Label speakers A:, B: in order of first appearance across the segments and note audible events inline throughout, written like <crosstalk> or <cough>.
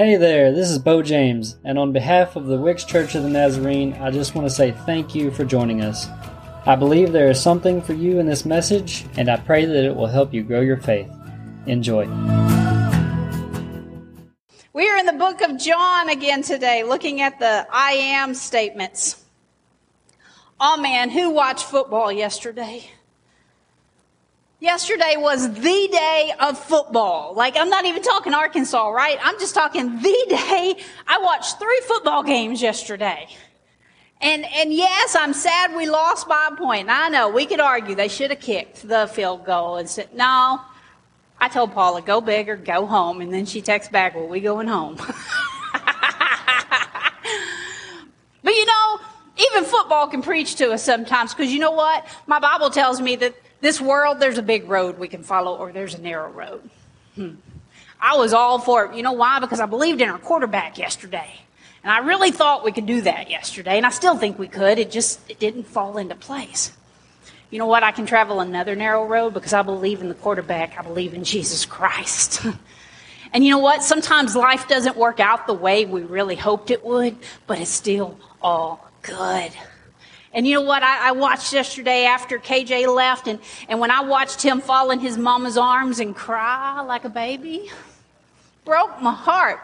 A: Hey there, this is Bo James, and on behalf of the Wickes Church of the Nazarene, I just want to say thank you for joining us. I believe there is something for you in this message, and I pray that it will help you grow your faith. Enjoy.
B: We are in the book of John again today, looking at the I am statements. Oh man, who watched football yesterday? Yesterday was the day of football. Like, I'm not even talking Arkansas, right? I'm just talking the day. I watched three football games yesterday. And, and yes, I'm sad we lost by a point. I know, we could argue they should have kicked the field goal and said, no. I told Paula, go big or go home. And then she texts back, well, we going home. <laughs> but you know, even football can preach to us sometimes because you know what? My Bible tells me that this world, there's a big road we can follow or there's a narrow road. Hmm. I was all for it. You know why? Because I believed in our quarterback yesterday. And I really thought we could do that yesterday, and I still think we could. It just it didn't fall into place. You know what? I can travel another narrow road because I believe in the quarterback. I believe in Jesus Christ. <laughs> and you know what? Sometimes life doesn't work out the way we really hoped it would, but it's still all good. And you know what? I, I, watched yesterday after KJ left, and, and when I watched him fall in his mama's arms and cry like a baby, broke my heart.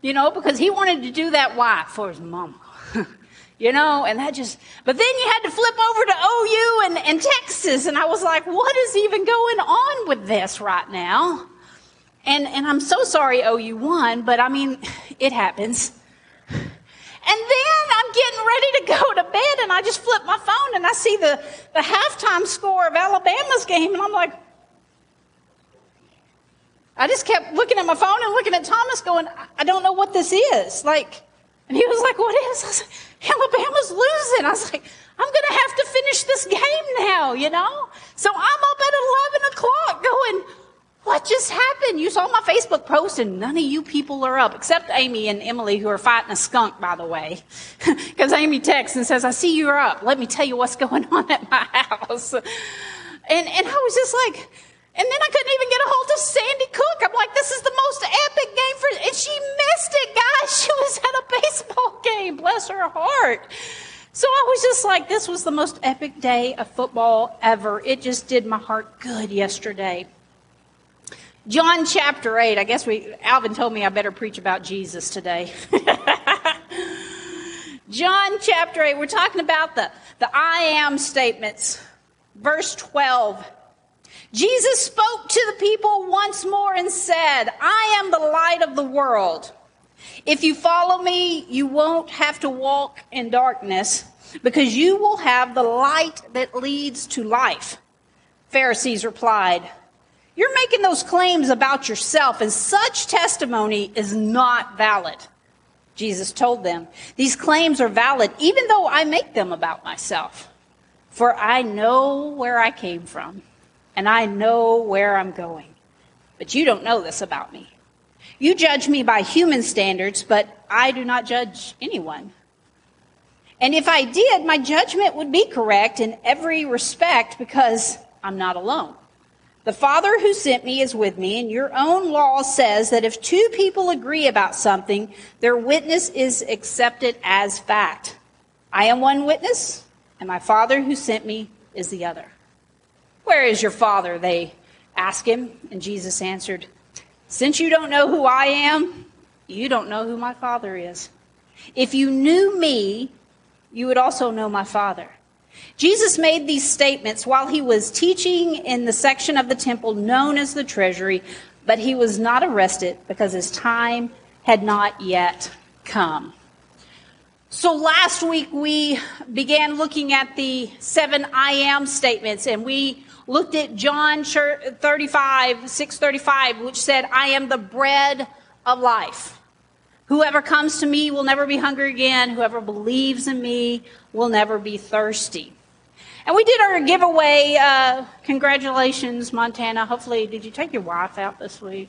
B: You know, because he wanted to do that why? For his mama. <laughs> you know, and that just, but then you had to flip over to OU and, and Texas, and I was like, what is even going on with this right now? And, and I'm so sorry OU won, but I mean, <sighs> it happens. And then I'm getting ready to go to bed and I just flip my phone and I see the, the halftime score of Alabama's game and I'm like, I just kept looking at my phone and looking at Thomas going, I don't know what this is. Like, and he was like, what is? I was like, Alabama's losing. I was like, I'm going to have to finish this game now, you know? So I'm up at 11 o'clock going, what just happened? You saw my Facebook post and none of you people are up, except Amy and Emily who are fighting a skunk, by the way. <laughs> Because Amy texts and says, I see you're up. Let me tell you what's going on at my house. And, and I was just like, and then I couldn't even get a hold of Sandy Cook. I'm like, this is the most epic game for, and she missed it, guys. <laughs> She was at a baseball game. Bless her heart. So I was just like, this was the most epic day of football ever. It just did my heart good yesterday. John chapter 8. I guess we, Alvin told me I better preach about Jesus today. <laughs> John chapter 8. We're talking about the, the I am statements. Verse 12. Jesus spoke to the people once more and said, I am the light of the world. If you follow me, you won't have to walk in darkness because you will have the light that leads to life. Pharisees replied, you're making those claims about yourself, and such testimony is not valid. Jesus told them, These claims are valid even though I make them about myself. For I know where I came from, and I know where I'm going. But you don't know this about me. You judge me by human standards, but I do not judge anyone. And if I did, my judgment would be correct in every respect because I'm not alone. The Father who sent me is with me, and your own law says that if two people agree about something, their witness is accepted as fact. I am one witness, and my Father who sent me is the other. Where is your Father? They asked him, and Jesus answered, Since you don't know who I am, you don't know who my Father is. If you knew me, you would also know my Father. Jesus made these statements while he was teaching in the section of the temple known as the treasury, but he was not arrested because his time had not yet come. So last week we began looking at the seven I am statements and we looked at John 35, 635, which said, I am the bread of life. Whoever comes to me will never be hungry again. Whoever believes in me will never be thirsty. And we did our giveaway. Uh, congratulations, Montana. Hopefully, did you take your wife out this week?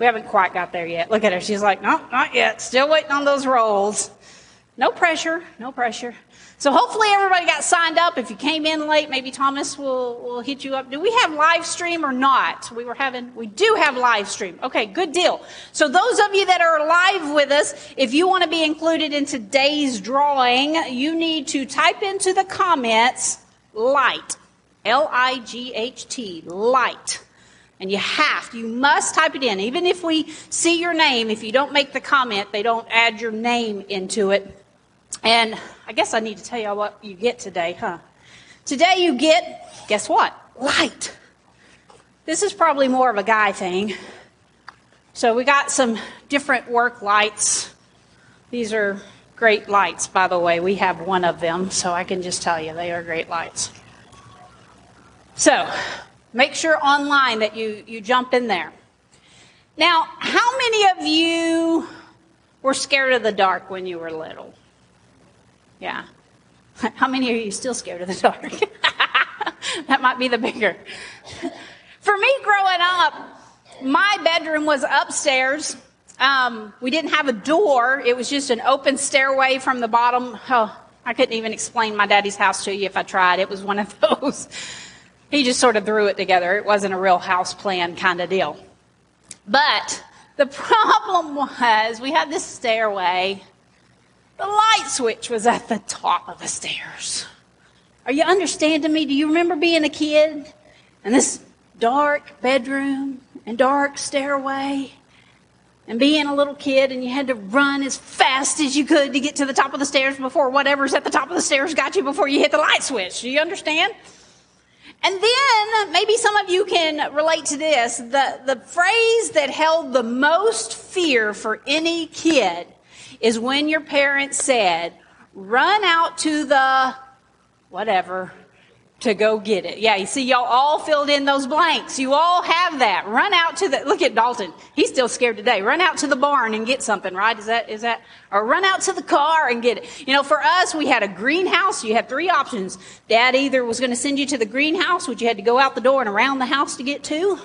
B: We haven't quite got there yet. Look at her. She's like, no, not yet. Still waiting on those rolls. No pressure. No pressure. So hopefully everybody got signed up. If you came in late, maybe Thomas will, will hit you up. Do we have live stream or not? We were having, we do have live stream. Okay, good deal. So those of you that are live with us, if you want to be included in today's drawing, you need to type into the comments light. L-I-G-H-T, light. And you have, you must type it in. Even if we see your name, if you don't make the comment, they don't add your name into it. And I guess I need to tell you what you get today, huh? Today you get, guess what? Light. This is probably more of a guy thing. So we got some different work lights. These are great lights, by the way. We have one of them, so I can just tell you they are great lights. So make sure online that you, you jump in there. Now, how many of you were scared of the dark when you were little? Yeah. <laughs> How many are you still scared of the dark? <laughs> that might be the bigger. <laughs> For me, growing up, my bedroom was upstairs. Um, we didn't have a door. It was just an open stairway from the bottom. Oh, I couldn't even explain my daddy's house to you if I tried. It was one of those. He just sort of threw it together. It wasn't a real house plan kind of deal. But the problem was we had this stairway the light switch was at the top of the stairs. Are you understanding me? Do you remember being a kid and this dark bedroom and dark stairway and being a little kid and you had to run as fast as you could to get to the top of the stairs before whatever's at the top of the stairs got you before you hit the light switch? Do you understand? And then maybe some of you can relate to this. The, the phrase that held the most fear for any kid is when your parents said, run out to the whatever to go get it. Yeah, you see, y'all all filled in those blanks. You all have that. Run out to the, look at Dalton. He's still scared today. Run out to the barn and get something, right? Is that, is that, or run out to the car and get it. You know, for us, we had a greenhouse. You had three options. Dad either was going to send you to the greenhouse, which you had to go out the door and around the house to get to.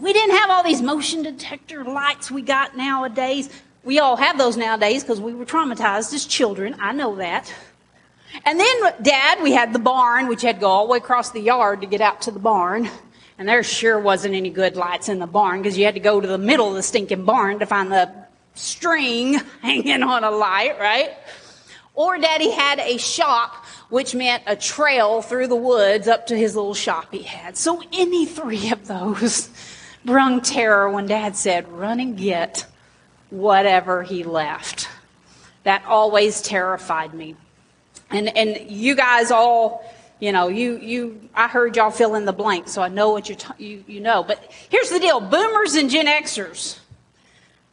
B: We didn't have all these motion detector lights we got nowadays. We all have those nowadays because we were traumatized as children. I know that. And then, Dad, we had the barn, which had to go all the way across the yard to get out to the barn. And there sure wasn't any good lights in the barn because you had to go to the middle of the stinking barn to find the string <laughs> hanging on a light, right? Or Daddy had a shop, which meant a trail through the woods up to his little shop he had. So any three of those <laughs> brung terror when Dad said, run and get whatever he left. That always terrified me. And, and you guys all, you know, you, you, I heard y'all fill in the blank, so I know what you're, t- you, you know. But here's the deal. Boomers and Gen Xers.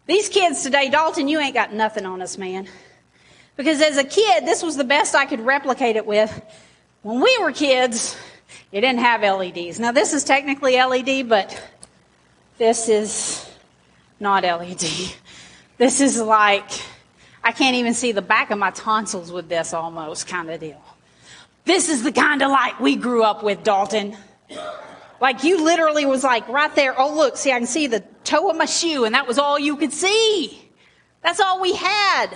B: These kids today, Dalton, you ain't got nothing on us, man. Because as a kid, this was the best I could replicate it with. When we were kids, it didn't have LEDs. Now this is technically LED, but this is not LED. <laughs> This is like, I can't even see the back of my tonsils with this almost kind of deal. This is the kind of light we grew up with, Dalton. Like you literally was like right there. Oh, look, see, I can see the toe of my shoe, and that was all you could see. That's all we had.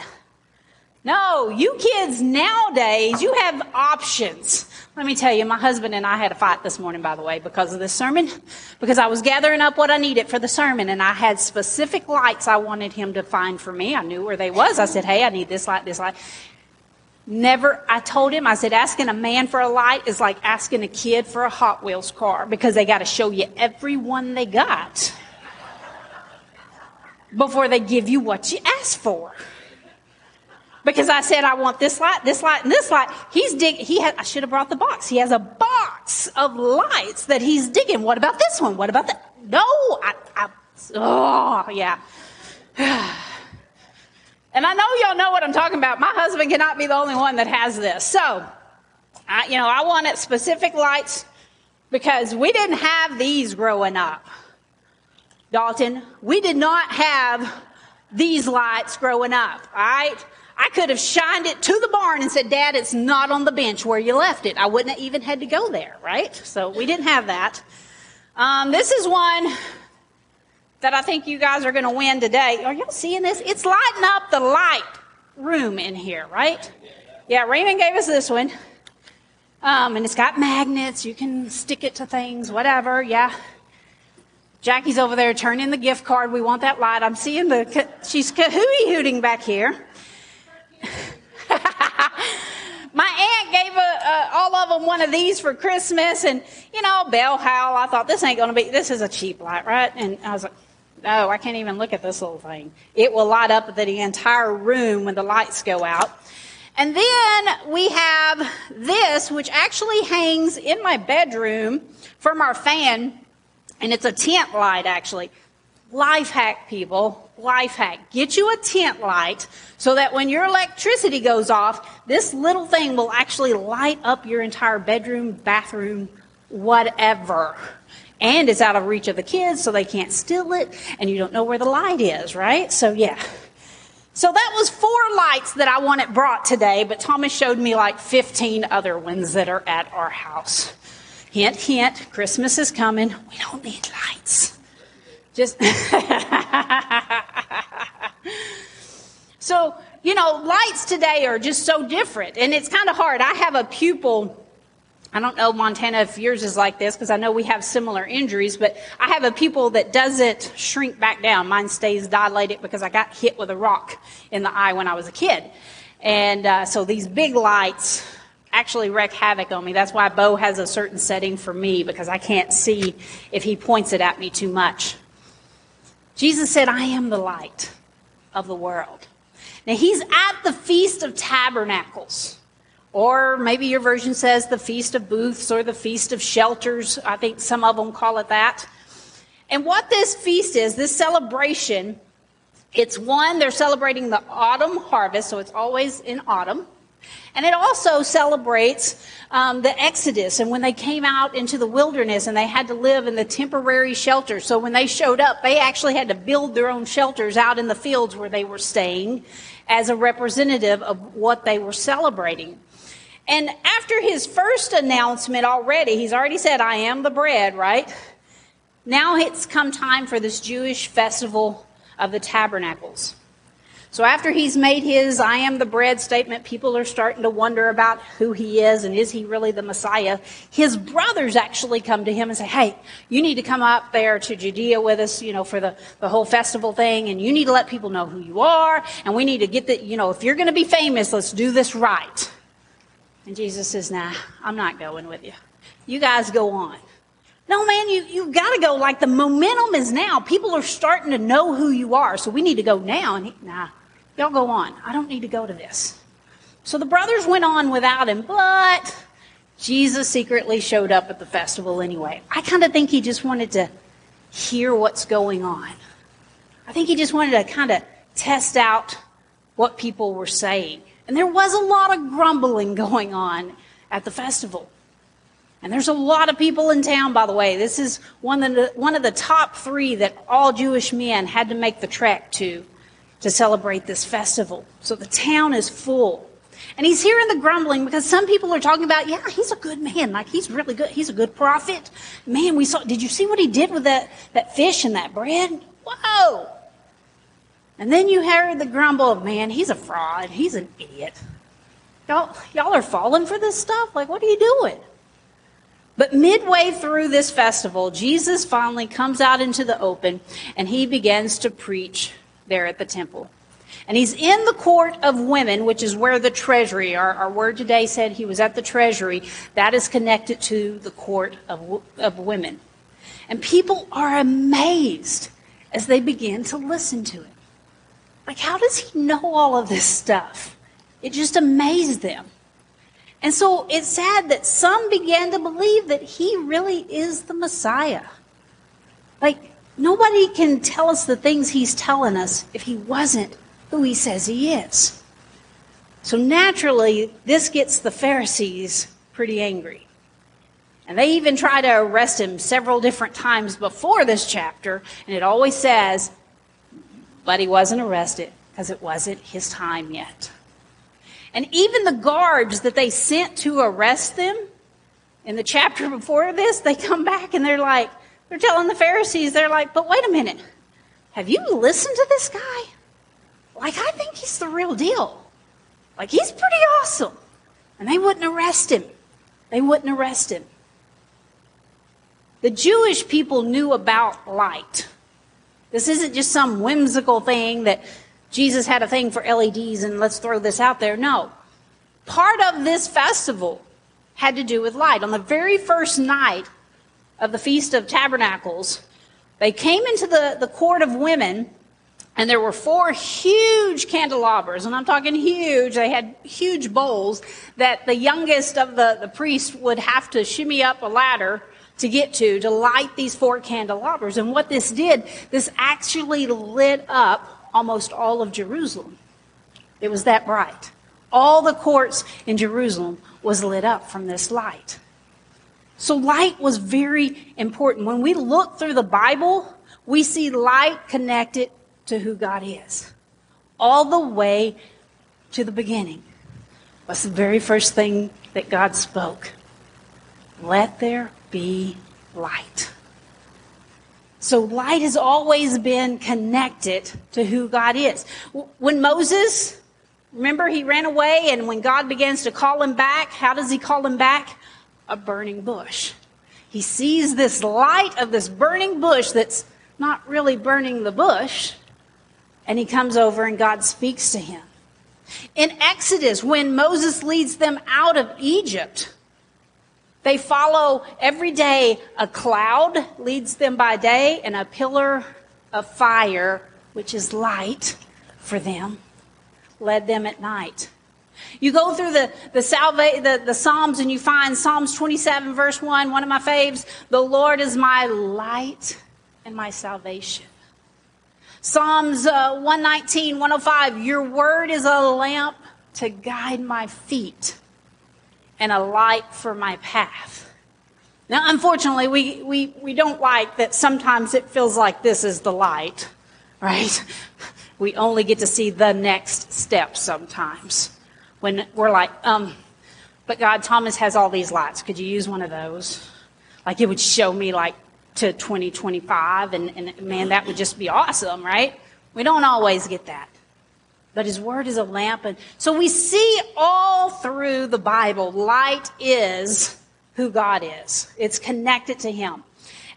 B: No, you kids nowadays, you have options. Let me tell you, my husband and I had a fight this morning, by the way, because of this sermon. Because I was gathering up what I needed for the sermon, and I had specific lights I wanted him to find for me. I knew where they was. I said, hey, I need this light, this light. Never, I told him, I said, asking a man for a light is like asking a kid for a Hot Wheels car because they got to show you every one they got before they give you what you asked for because I said I want this light, this light, and this light. He's dig. He had. I should have brought the box. He has a box of lights that he's digging. What about this one? What about that? No, I. I oh yeah. <sighs> And I know y'all know what I'm talking about. My husband cannot be the only one that has this. So, I, you know, I wanted specific lights because we didn't have these growing up. Dalton, we did not have these lights growing up, all right? I could have shined it to the barn and said, Dad, it's not on the bench where you left it. I wouldn't have even had to go there, right? So we didn't have that. Um, this is one that I think you guys are going to win today. Are y'all seeing this? It's lighting up the light room in here, right? yeah, Raymond gave us this one. Um, and it's got magnets. You can stick it to things, whatever. Yeah. Jackie's over there turning the gift card. We want that light. I'm seeing the, she's kahooey hooting back here. My aunt gave a, a, all of them one of these for Christmas, and you know, bell howl. I thought this ain't to be. This is a cheap light, right? And I was like, no, I can't even look at this little thing. It will light up the entire room when the lights go out. And then we have this, which actually hangs in my bedroom from our fan, and it's a tent light actually. Life hack, people. Life hack. Get you a tent light so that when your electricity goes off, this little thing will actually light up your entire bedroom, bathroom, whatever. And it's out of reach of the kids, so they can't steal it, and you don't know where the light is, right? So, yeah. So that was four lights that I wanted brought today, but Thomas showed me like 15 other ones that are at our house. Hint, hint, Christmas is coming. We don't need lights. Just <laughs> so you know, lights today are just so different, and it's kind of hard. I have a pupil. I don't know, Montana, if yours is like this, because I know we have similar injuries, but I have a pupil that doesn't shrink back down. Mine stays dilated because I got hit with a rock in the eye when I was a kid. And uh, so these big lights actually wreak havoc on me. That's why Bo has a certain setting for me, because I can't see if he points it at me too much. Jesus said, I am the light of the world. Now, he's at the Feast of Tabernacles. Or maybe your version says the Feast of Booths or the Feast of Shelters. I think some of them call it that. And what this feast is, this celebration, it's one, they're celebrating the autumn harvest, so it's always in autumn. And it also celebrates um, the Exodus and when they came out into the wilderness and they had to live in the temporary shelter. So when they showed up, they actually had to build their own shelters out in the fields where they were staying as a representative of what they were celebrating. And after his first announcement already, he's already said, I am the bread, right? Now it's come time for this Jewish festival of the tabernacles. So after he's made his I am the bread statement, people are starting to wonder about who he is and is he really the Messiah. His brothers actually come to him and say, Hey, you need to come up there to Judea with us, you know, for the, the whole festival thing and you need to let people know who you are and we need to get the, you know, if you're going to be famous, let's do this right. And Jesus says, Nah, I'm not going with you. You guys go on. No, man, you, you gotta go. Like the momentum is now. People are starting to know who you are. So we need to go now. And he, nah, Y'all go on. I don't need to go to this. So the brothers went on without him, but Jesus secretly showed up at the festival anyway. I kind of think he just wanted to hear what's going on. I think he just wanted to kind of test out what people were saying. And there was a lot of grumbling <laughs> going on at the festival. And there's a lot of people in town, by the way. This is one of the, one of the top three that all Jewish men had to make the trek to to celebrate this festival. So the town is full. And he's hearing the grumbling because some people are talking about, yeah, he's a good man. Like he's really good. He's a good prophet. Man, we saw, did you see what he did with that, that fish and that bread? Whoa. And then you hear the grumble of, man, he's a fraud. He's an idiot. Y'all, y'all are falling for this stuff? Like, what are you doing? But midway through this festival, Jesus finally comes out into the open and he begins to preach there at the temple. And he's in the court of women, which is where the treasury, our, our word today said he was at the treasury. That is connected to the court of, of women. And people are amazed as they begin to listen to him. Like, how does he know all of this stuff? It just amazed them. And so it's sad that some began to believe that he really is the Messiah. Like, Nobody can tell us the things he's telling us if he wasn't who he says he is. So naturally, this gets the Pharisees pretty angry. And they even try to arrest him several different times before this chapter, and it always says, but he wasn't arrested because it wasn't his time yet. And even the guards that they sent to arrest them in the chapter before this, they come back and they're like, they're telling the Pharisees, they're like, but wait a minute. Have you listened to this guy? Like, I think he's the real deal. Like, he's pretty awesome. And they wouldn't arrest him. They wouldn't arrest him. The Jewish people knew about light. This isn't just some whimsical thing that Jesus had a thing for LEDs and let's throw this out there. No. Part of this festival had to do with light. On the very first night of the Feast of Tabernacles, they came into the, the court of women and there were four huge candelabras, and I'm talking huge. They had huge bowls that the youngest of the, the priests would have to shimmy up a ladder to get to to light these four candelabras. And what this did, this actually lit up almost all of Jerusalem. It was that bright. All the courts in Jerusalem was lit up from this light. So light was very important. When we look through the Bible, we see light connected to who God is. All the way to the beginning. What's the very first thing that God spoke? Let there be light. So light has always been connected to who God is. When Moses, remember he ran away and when God begins to call him back, how does he call him back? A burning bush. He sees this light of this burning bush that's not really burning the bush, and he comes over and God speaks to him. In Exodus, when Moses leads them out of Egypt, they follow every day a cloud leads them by day and a pillar of fire, which is light for them, led them at night. You go through the, the, the, the Psalms and you find Psalms 27 verse 1, one of my faves. The Lord is my light and my salvation. Psalms uh, 119, 105, your word is a lamp to guide my feet and a light for my path. Now, unfortunately, we, we, we don't like that sometimes it feels like this is the light, right? <laughs> We only get to see the next step sometimes when we're like, um, but God, Thomas has all these lights. Could you use one of those? Like it would show me like to 2025, and, and man, that would just be awesome, right? We don't always get that. But his word is a lamp. And so we see all through the Bible, light is who God is. It's connected to him.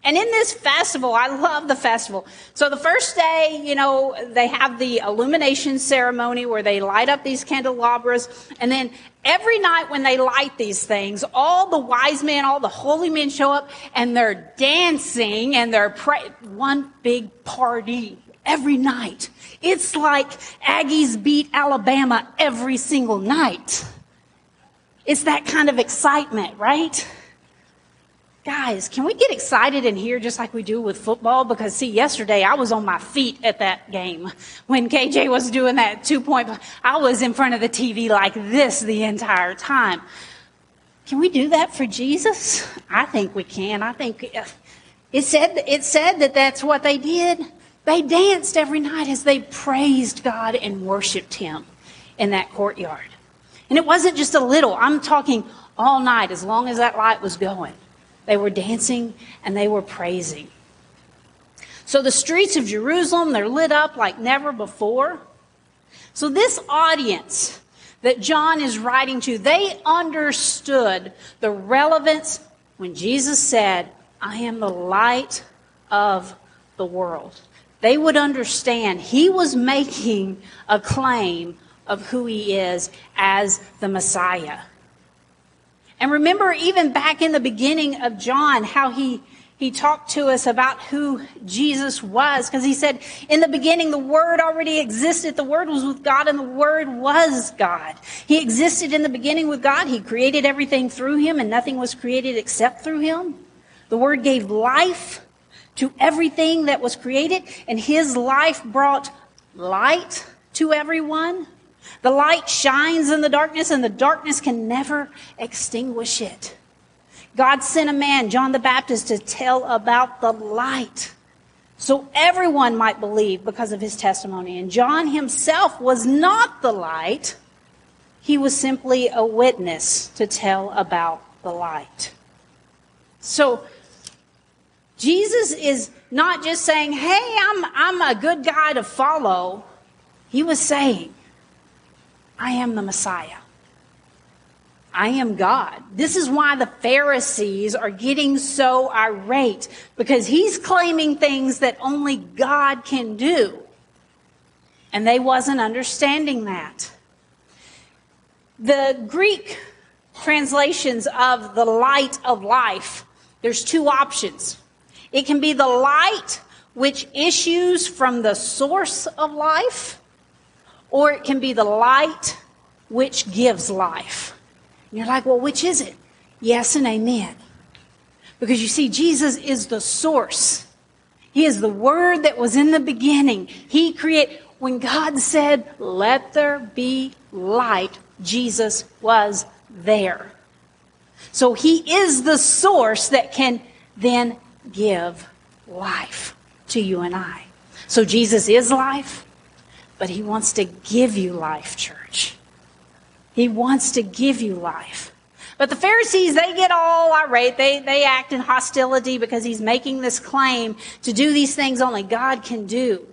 B: And in this festival, I love the festival. So the first day, you know, they have the illumination ceremony where they light up these candelabras. And then every night when they light these things, all the wise men, all the holy men show up and they're dancing and they're praying. One big party every night. It's like Aggies beat Alabama every single night. It's that kind of excitement, right? Guys, can we get excited in here just like we do with football? Because see, yesterday I was on my feet at that game when KJ was doing that two point. I was in front of the TV like this the entire time. Can we do that for Jesus? I think we can. I think uh, it said, it said that that's what they did. They danced every night as they praised God and worshiped Him in that courtyard. And it wasn't just a little. I'm talking all night as long as that light was going. They were dancing and they were praising. So the streets of Jerusalem, they're lit up like never before. So this audience that John is writing to, they understood the relevance when Jesus said, I am the light of the world. They would understand he was making a claim of who he is as the Messiah. And remember, even back in the beginning of John, how he, he talked to us about who Jesus was. Because he said, in the beginning, the Word already existed. The Word was with God, and the Word was God. He existed in the beginning with God. He created everything through Him, and nothing was created except through Him. The Word gave life to everything that was created, and His life brought light to everyone. The light shines in the darkness, and the darkness can never extinguish it. God sent a man, John the Baptist, to tell about the light so everyone might believe because of his testimony. And John himself was not the light, he was simply a witness to tell about the light. So, Jesus is not just saying, hey, I'm, I'm a good guy to follow. He was saying, I am the Messiah. I am God. This is why the Pharisees are getting so irate because he's claiming things that only God can do. And they wasn't understanding that. The Greek translations of the light of life, there's two options. It can be the light which issues from the source of life, or it can be the light which gives life. And you're like, well, which is it? Yes and amen. Because you see, Jesus is the source. He is the word that was in the beginning. He created, when God said, let there be light, Jesus was there. So he is the source that can then give life to you and I. So Jesus is life, but he wants to give you life, church. He wants to give you life. But the Pharisees, they get all irate. They, they act in hostility because he's making this claim to do these things only God can do.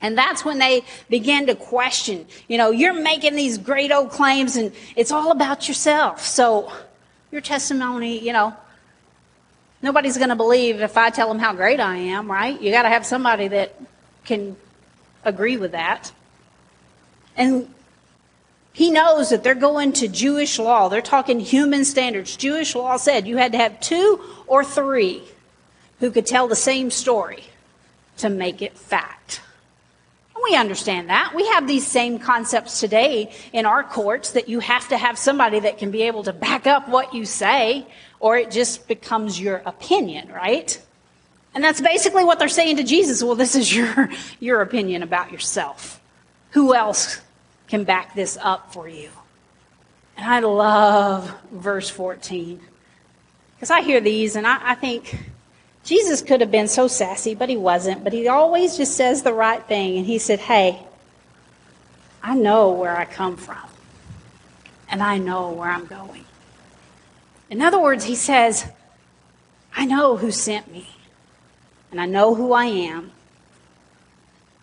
B: And that's when they begin to question, you know, you're making these great old claims and it's all about yourself. So your testimony, you know, nobody's going to believe if I tell them how great I am, right? You got to have somebody that can agree with that. And he knows that they're going to Jewish law. They're talking human standards. Jewish law said you had to have two or three who could tell the same story to make it fact. We understand that. We have these same concepts today in our courts that you have to have somebody that can be able to back up what you say, or it just becomes your opinion, right? And that's basically what they're saying to Jesus. Well, this is your, your opinion about yourself. Who else can back this up for you? And I love verse 14. Because I hear these and I, I think, Jesus could have been so sassy, but he wasn't. But he always just says the right thing. And he said, Hey, I know where I come from, and I know where I'm going. In other words, he says, I know who sent me, and I know who I am.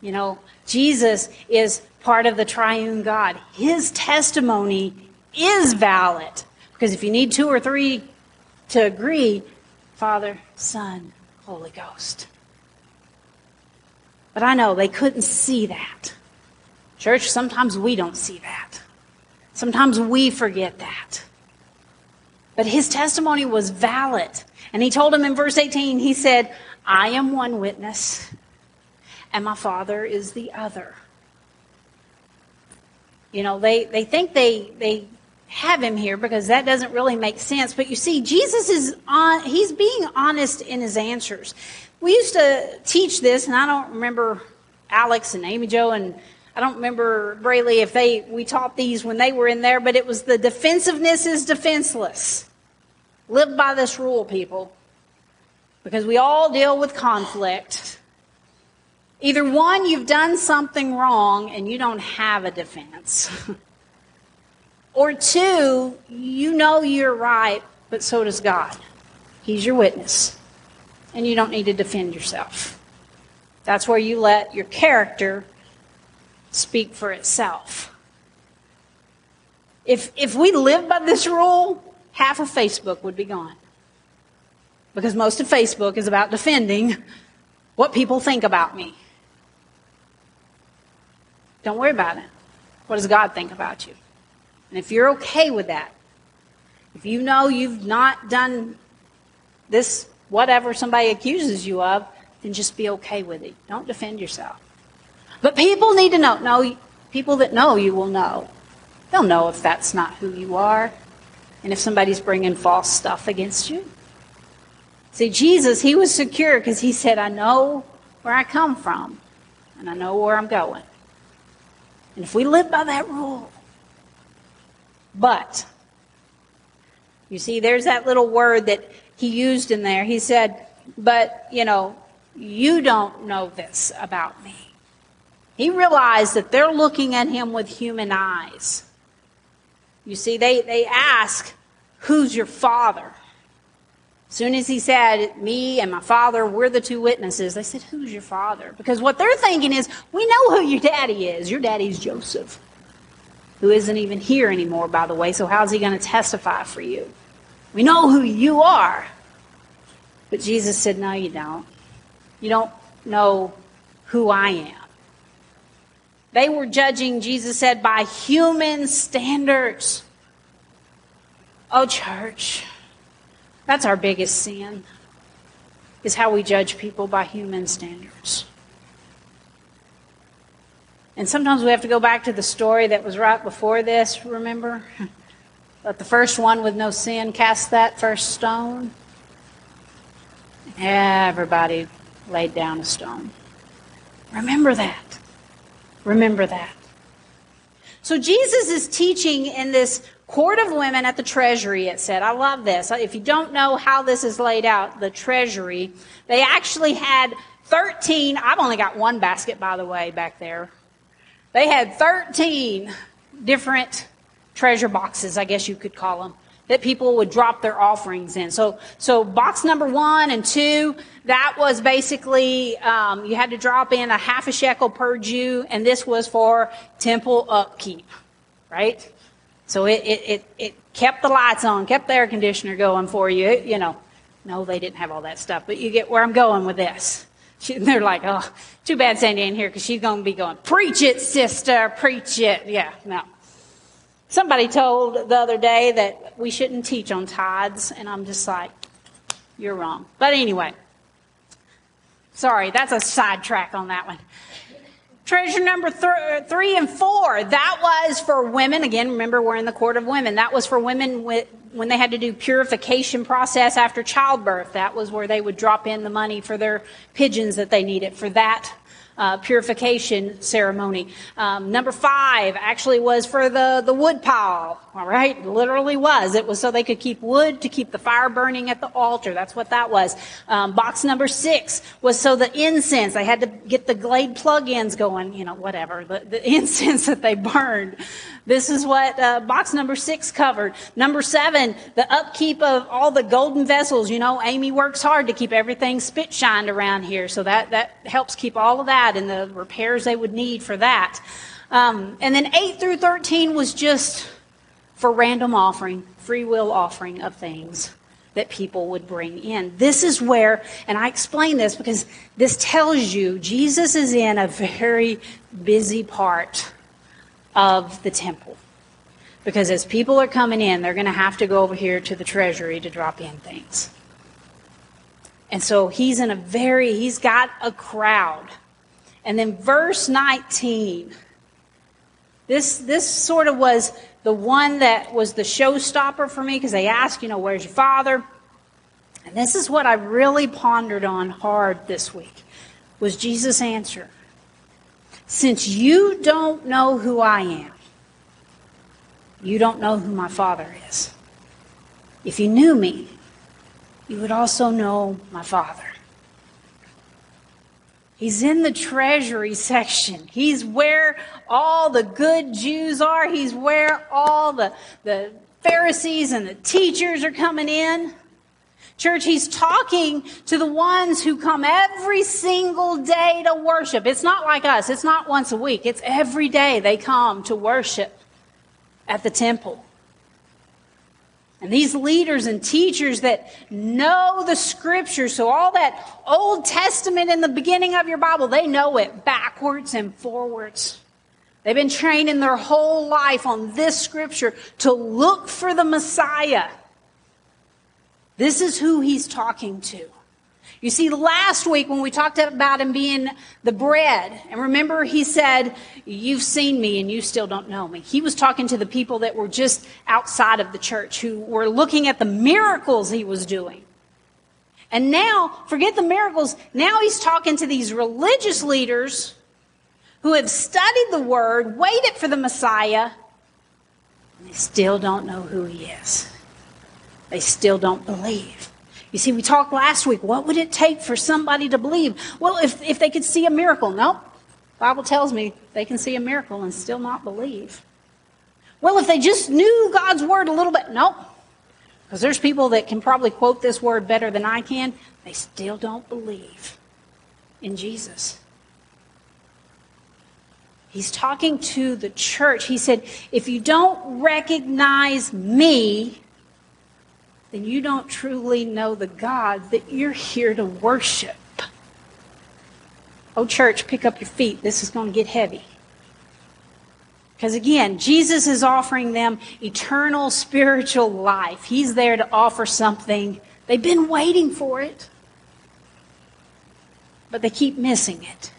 B: You know, Jesus is part of the triune God. His testimony is valid. Because if you need two or three to agree, Father, Son, Holy Ghost. But I know they couldn't see that. Church, sometimes we don't see that. Sometimes we forget that. But his testimony was valid. And he told him in verse 18, he said, I am one witness, and my father is the other. You know, they, they think they, they have him here because that doesn't really make sense. But you see, Jesus is on, he's being honest in his answers. We used to teach this, and I don't remember Alex and Amy Joe and I don't remember Brayley if they we taught these when they were in there, but it was the defensiveness is defenseless. Live by this rule, people. Because we all deal with conflict. Either one, you've done something wrong and you don't have a defense. <laughs> Or two, you know you're right, but so does God. He's your witness. And you don't need to defend yourself. That's where you let your character speak for itself. If, if we live by this rule, half of Facebook would be gone. Because most of Facebook is about defending what people think about me. Don't worry about it. What does God think about you? And if you're okay with that, if you know you've not done this, whatever somebody accuses you of, then just be okay with it. Don't defend yourself. But people need to know. No, people that know you will know. They'll know if that's not who you are and if somebody's bringing false stuff against you. See, Jesus, he was secure because he said, I know where I come from and I know where I'm going. And if we live by that rule, but, you see, there's that little word that he used in there. He said, but, you know, you don't know this about me. He realized that they're looking at him with human eyes. You see, they, they ask, Who's your father? As soon as he said, Me and my father, we're the two witnesses, they said, Who's your father? Because what they're thinking is, We know who your daddy is. Your daddy's Joseph. who isn't even here anymore, by the way, so how's he going to testify for you? We know who you are. But Jesus said, No, you don't. You don't know who I am. They were judging, Jesus said, by human standards. Oh, church, that's our biggest sin, is how we judge people by human standards. And sometimes we have to go back to the story that was right before this, remember? <laughs> Let the first one with no sin cast that first stone. Everybody laid down a stone. Remember that. Remember that. So Jesus is teaching in this court of women at the treasury, it said. I love this. If you don't know how this is laid out, the treasury, they actually had 13, I've only got one basket, by the way, back there. They had 13 different treasure boxes, I guess you could call them, that people would drop their offerings in. So, so box number one and two, that was basically, um, you had to drop in a half a shekel per Jew, and this was for temple upkeep, right? So it, it, it, it kept the lights on, kept the air conditioner going for you, you know. No, they didn't have all that stuff, but you get where I'm going with this. She, <laughs> they're like, oh, too bad Sandy ain't here because she's going to be going, preach it, sister, preach it. Yeah, no. Somebody told the other day that we shouldn't teach on tithes, and I'm just like, you're wrong. But anyway, sorry, that's a sidetrack on that one. Treasure number th- three and four, that was for women. Again, remember we're in the court of women. That was for women with, when they had to do purification process after childbirth. That was where they would drop in the money for their pigeons that they needed for that uh, purification ceremony. Um, number five actually was for the, the wood pile. All right, it literally was. It was so they could keep wood to keep the fire burning at the altar. That's what that was. Um, box number six was so the incense. They had to get the Glade plug-ins going. You know, whatever the, the <laughs> incense that they burned. This is what uh, box number six covered. Number seven, the upkeep of all the golden vessels. You know, Amy works hard to keep everything spit shined around here, so that that helps keep all of that and the repairs they would need for that. Um, and then eight through thirteen was just for random offering, free will offering of things that people would bring in. This is where, and I explain this because this tells you Jesus is in a very busy part of the temple. Because as people are coming in, they're going to have to go over here to the treasury to drop in things. And so he's in a very, he's got a crowd. And then verse 19. This, this sort of was the one that was the showstopper for me because they asked, you know, where's your father? And this is what I really pondered on hard this week was Jesus' answer. Since you don't know who I am, you don't know who my Father is. If you knew me, you would also know my Father. He's in the treasury section. He's where all the good Jews are. He's where all the, the Pharisees and the teachers are coming in. Church, he's talking to the ones who come every single day to worship. It's not like us. It's not once a week. It's every day they come to worship at the temple. And these leaders and teachers that know the scripture, so all that Old Testament in the beginning of your Bible, they know it backwards and forwards. They've been training their whole life on this scripture to look for the Messiah. This is who he's talking to. You see, last week when we talked about him being the bread, and remember he said, You've seen me and you still don't know me. He was talking to the people that were just outside of the church who were looking at the miracles he was doing. And now, forget the miracles, now he's talking to these religious leaders who have studied the word, waited for the Messiah, and they still don't know who he is they still don't believe. You see, we talked last week. What would it take for somebody to believe? Well, if, if they could see a miracle. Nope. Bible tells me they can see a miracle and still not believe. Well, if they just knew God's word a little bit. Nope. Because there's people that can probably quote this word better than I can. They still don't believe in Jesus. He's talking to the church. He said, if you don't recognize me, then you don't truly know the God that you're here to worship. Oh, church, pick up your feet. This is going to get heavy. Because again, Jesus is offering them eternal spiritual life. He's there to offer something. They've been waiting for it, but they keep missing it.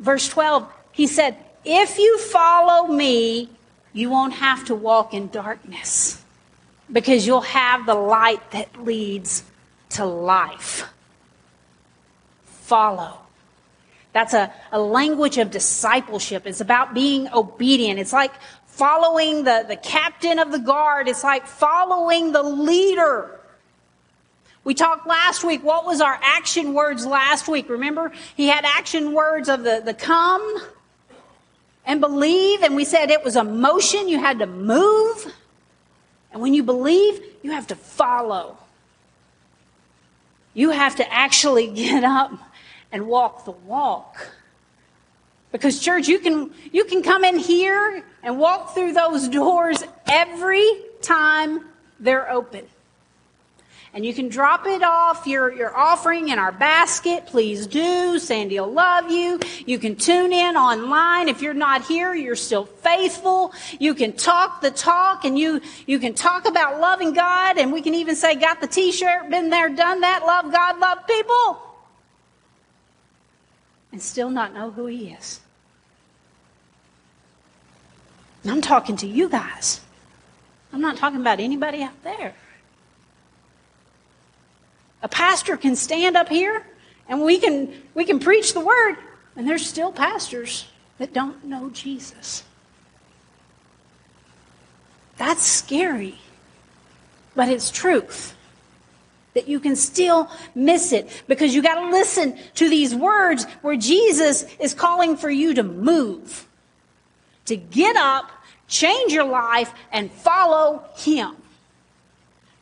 B: Verse 12, he said, If you follow me, you won't have to walk in darkness because you'll have the light that leads to life. Follow. That's a, a language of discipleship. It's about being obedient. It's like following the, the captain of the guard. It's like following the leader. We talked last week. What was our action words last week? Remember, he had action words of the, the come and believe. And we said it was a motion. You had to move. And when you believe, you have to follow. You have to actually <laughs> get up and walk the walk. Because church, you can, you can come in here and walk through those doors every time they're open. And you can drop it off, your, your offering in our basket. Please do. Sandy will love you. You can tune in online. If you're not here, you're still faithful. You can talk the talk and you, you can talk about loving God. And we can even say, got the t-shirt, been there, done that, love God, love people and still not know who He is. And I'm talking to you guys. I'm not talking about anybody out there. A pastor can stand up here and we can, we can preach the word, and there's still pastors that don't know Jesus. That's scary, but it's truth that you can still miss it because you got to listen to these words where Jesus is calling for you to move, to get up, change your life, and follow Him.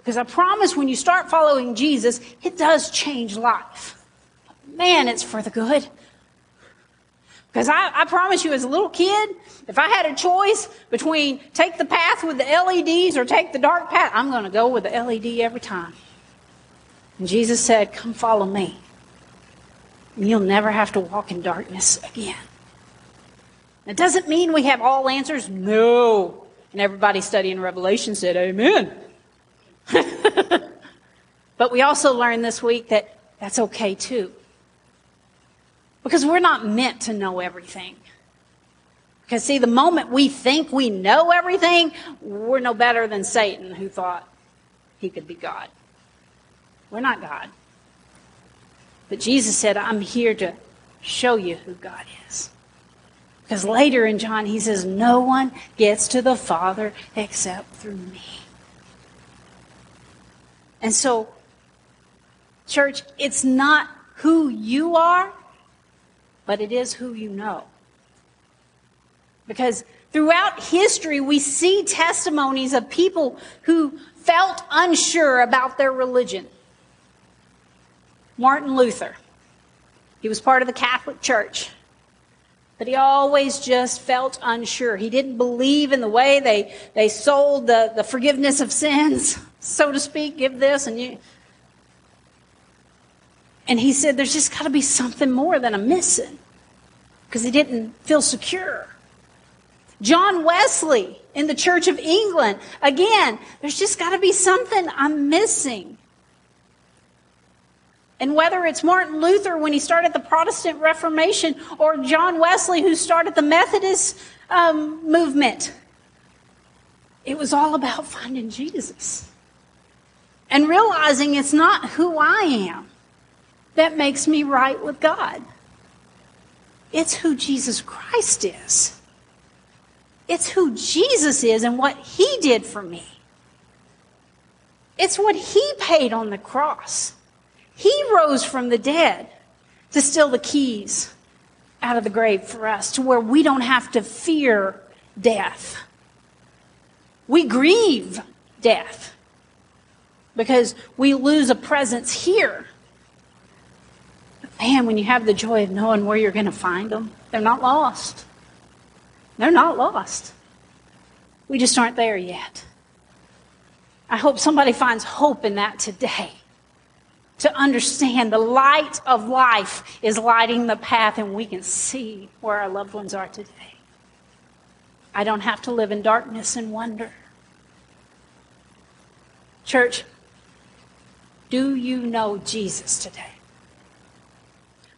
B: Because I promise when you start following Jesus, it does change life. Man, it's for the good. Because I, I, promise you, as a little kid, if I had a choice between take the path with the LEDs or take the dark path, I'm going to go with the LED every time. And Jesus said, Come follow me. And you'll never have to walk in darkness again. It doesn't mean we have all answers. No. And everybody studying Revelation said, Amen. <laughs> but we also learned this week that that's okay too. Because we're not meant to know everything. Because, see, the moment we think we know everything, we're no better than Satan who thought he could be God. We're not God. But Jesus said, I'm here to show you who God is. Because later in John, he says, No one gets to the Father except through me. And so, church, it's not who you are, but it is who you know. Because throughout history, we see testimonies of people who felt unsure about their religion. Martin Luther. He was part of the Catholic Church. But he always just felt unsure. He didn't believe in the way they, they sold the, the forgiveness of sins, <laughs> so to speak. Give this and you. And he said, There's just got to be something more that I'm missing. Because he didn't feel secure. John Wesley in the Church of England, again, there's just got to be something I'm missing. And whether it's Martin Luther when he started the Protestant Reformation or John Wesley who started the Methodist um, movement, it was all about finding Jesus and realizing it's not who I am that makes me right with God. It's who Jesus Christ is. It's who Jesus is and what he did for me. It's what he paid on the cross. He rose from the dead to steal the keys out of the grave for us to where we don't have to fear death. We grieve death because we lose a presence here. man, when you have the joy of knowing where you're going to find them, they're not lost. They're not lost. We just aren't there yet. I hope somebody finds hope in that today. To understand the light of life is lighting the path, and we can see where our loved ones are today. I don't have to live in darkness and wonder. Church, do you know Jesus today?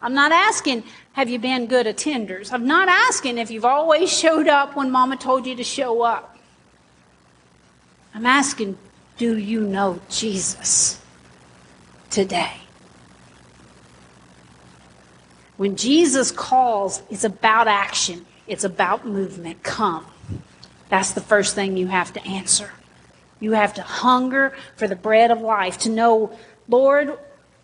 B: I'm not asking, have you been good attenders? I'm not asking if you've always showed up when mama told you to show up. I'm asking, do you know Jesus today? When Jesus calls, it's about action. It's about movement. Come. That's the first thing you have to answer. You have to hunger for the bread of life, to know, Lord,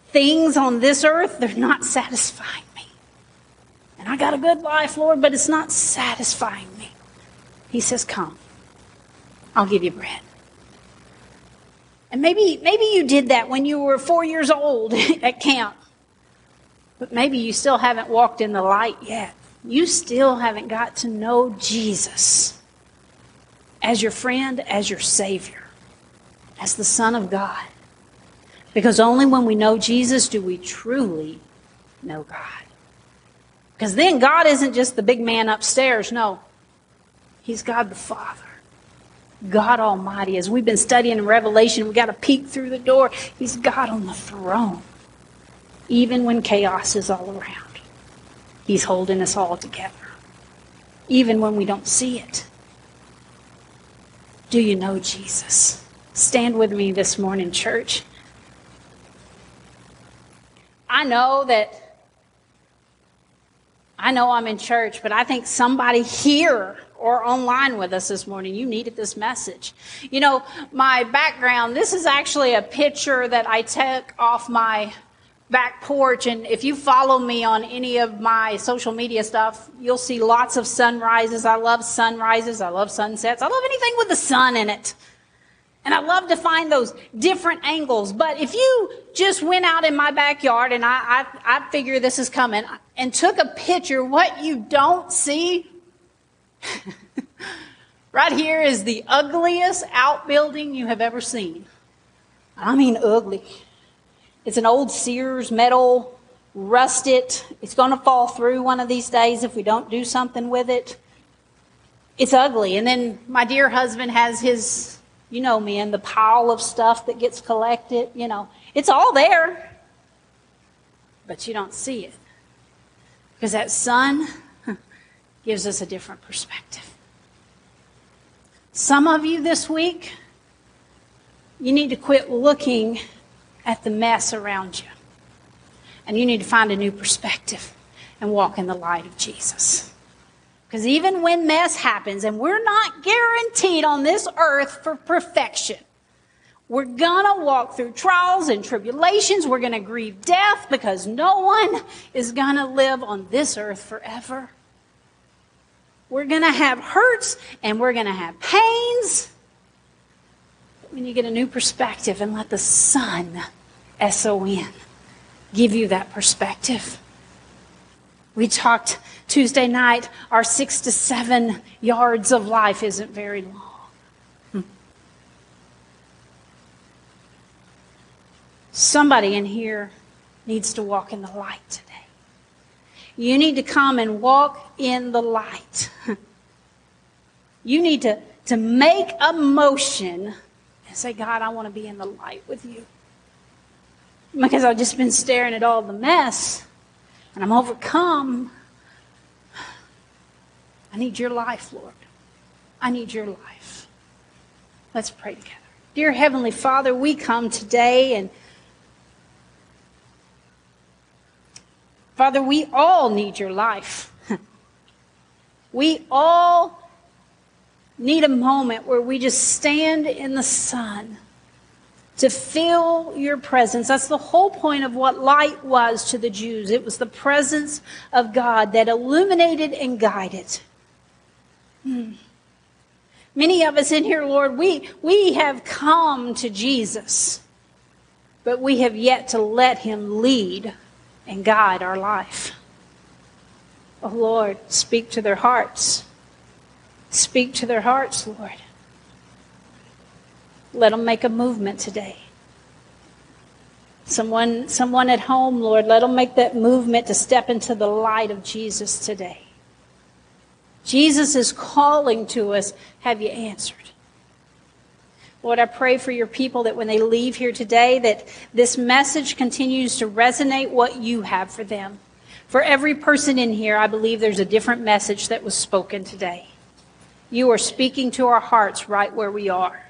B: things on this earth, they're not satisfying me. And I got a good life, Lord, but it's not satisfying me. He says, Come. I'll give you bread. And maybe, maybe you did that when you were four years old <laughs> at camp. But maybe you still haven't walked in the light yet. You still haven't got to know Jesus as your friend, as your Savior, as the Son of God. Because only when we know Jesus do we truly know God. Because then God isn't just the big man upstairs. No, He's God the Father. God Almighty. As we've been studying in Revelation, we got to peek through the door. He's God on the throne. Even when chaos is all around, He's holding us all together. Even when we don't see it. Do you know Jesus? Stand with me this morning, church. I know that I know I'm in church, but I think somebody here or online with us this morning, you needed this message. You know, my background, this is actually a picture that I took off my back porch. And if you follow me on any of my social media stuff, you'll see lots of sunrises. I love sunrises. I love sunsets. I love anything with the sun in it. And I love to find those different angles. But if you just went out in my backyard and I, I, I figure this is coming and took a picture, what you don't see <laughs> right here is the ugliest outbuilding you have ever seen. I mean, ugly. It's an old Sears metal, rusted. It's going to fall through one of these days if we don't do something with it. It's ugly. And then my dear husband has his, you know, man, the pile of stuff that gets collected. You know, it's all there, but you don't see it. Because that sun gives us a different perspective. Some of you this week, you need to quit looking at the mess around you. And you need to find a new perspective and walk in the light of Jesus. Because even when mess happens, and we're not guaranteed on this earth for perfection, we're gonna walk through trials and tribulations. We're gonna grieve death because no one is gonna live on this earth forever. We're to have hurts and we're to have pains. When you get a new perspective and let the sun, S O N, give you that perspective. We talked Tuesday night, our six to seven yards of life isn't very long. Hmm. Somebody in here needs to walk in the light today. You need to come and walk in the light. <laughs> you need to, to make a motion and say, God, I want to be in the light with you. Because I've just been staring at all the mess and I'm overcome. I need your life, Lord. I need your life. Let's pray together. Dear Heavenly Father, we come today and Father, we all need your life. <laughs> we all need a moment where we just stand in the sun to feel your presence. That's the whole point of what light was to the Jews. It was the presence of God that illuminated and guided. Hmm. Many of us in here, Lord, we, we have come to Jesus, but we have yet to let him lead and guide our life. Oh Lord, speak to their hearts. Speak to their hearts, Lord. Let them make a movement today. Someone, someone at home, Lord, let them make that movement to step into the light of Jesus today. Jesus is calling to us. Have you answered? Lord, I pray for your people that when they leave here today, that this message continues to resonate what you have for them. For every person in here, I believe there's a different message that was spoken today. You are speaking to our hearts right where we are,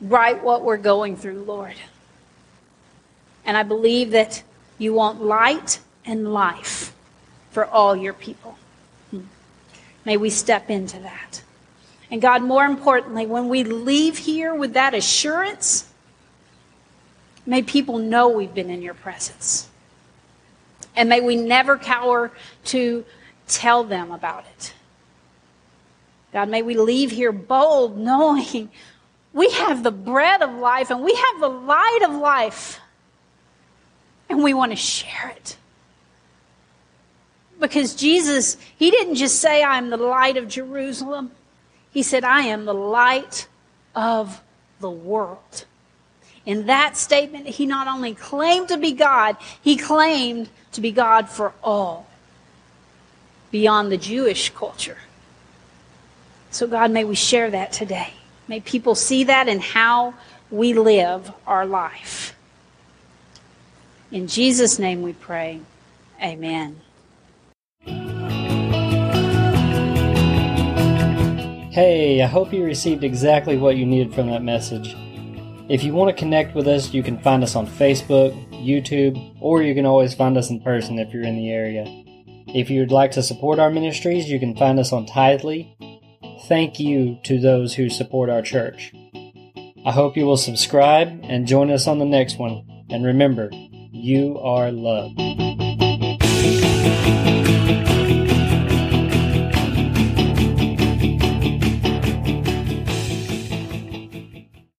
B: right what we're going through, Lord. And I believe that you want light and life for all your people. Hmm. May we step into that. And God, more importantly, when we leave here with that assurance, may people know we've been in your presence. And may we never cower to tell them about it. God, may we leave here bold, <laughs> knowing we have the bread of life and we have the light of life, and we want to share it. Because Jesus, He didn't just say, I am the light of Jerusalem. He said, I am the light of the world. In that statement, he not only claimed to be God, he claimed to be God for all, beyond the Jewish culture. So, God, may we share that today. May people see that in how we live our life. In Jesus' name we pray. Amen.
A: Hey, I hope you received exactly what you needed from that message. If you want to connect with us, you can find us on Facebook, YouTube, or you can always find us in person if you're in the area. If you'd like to support our ministries, you can find us on Tithely thank you to those who support our church. I hope you will subscribe and join us on the next one. And remember, you are loved.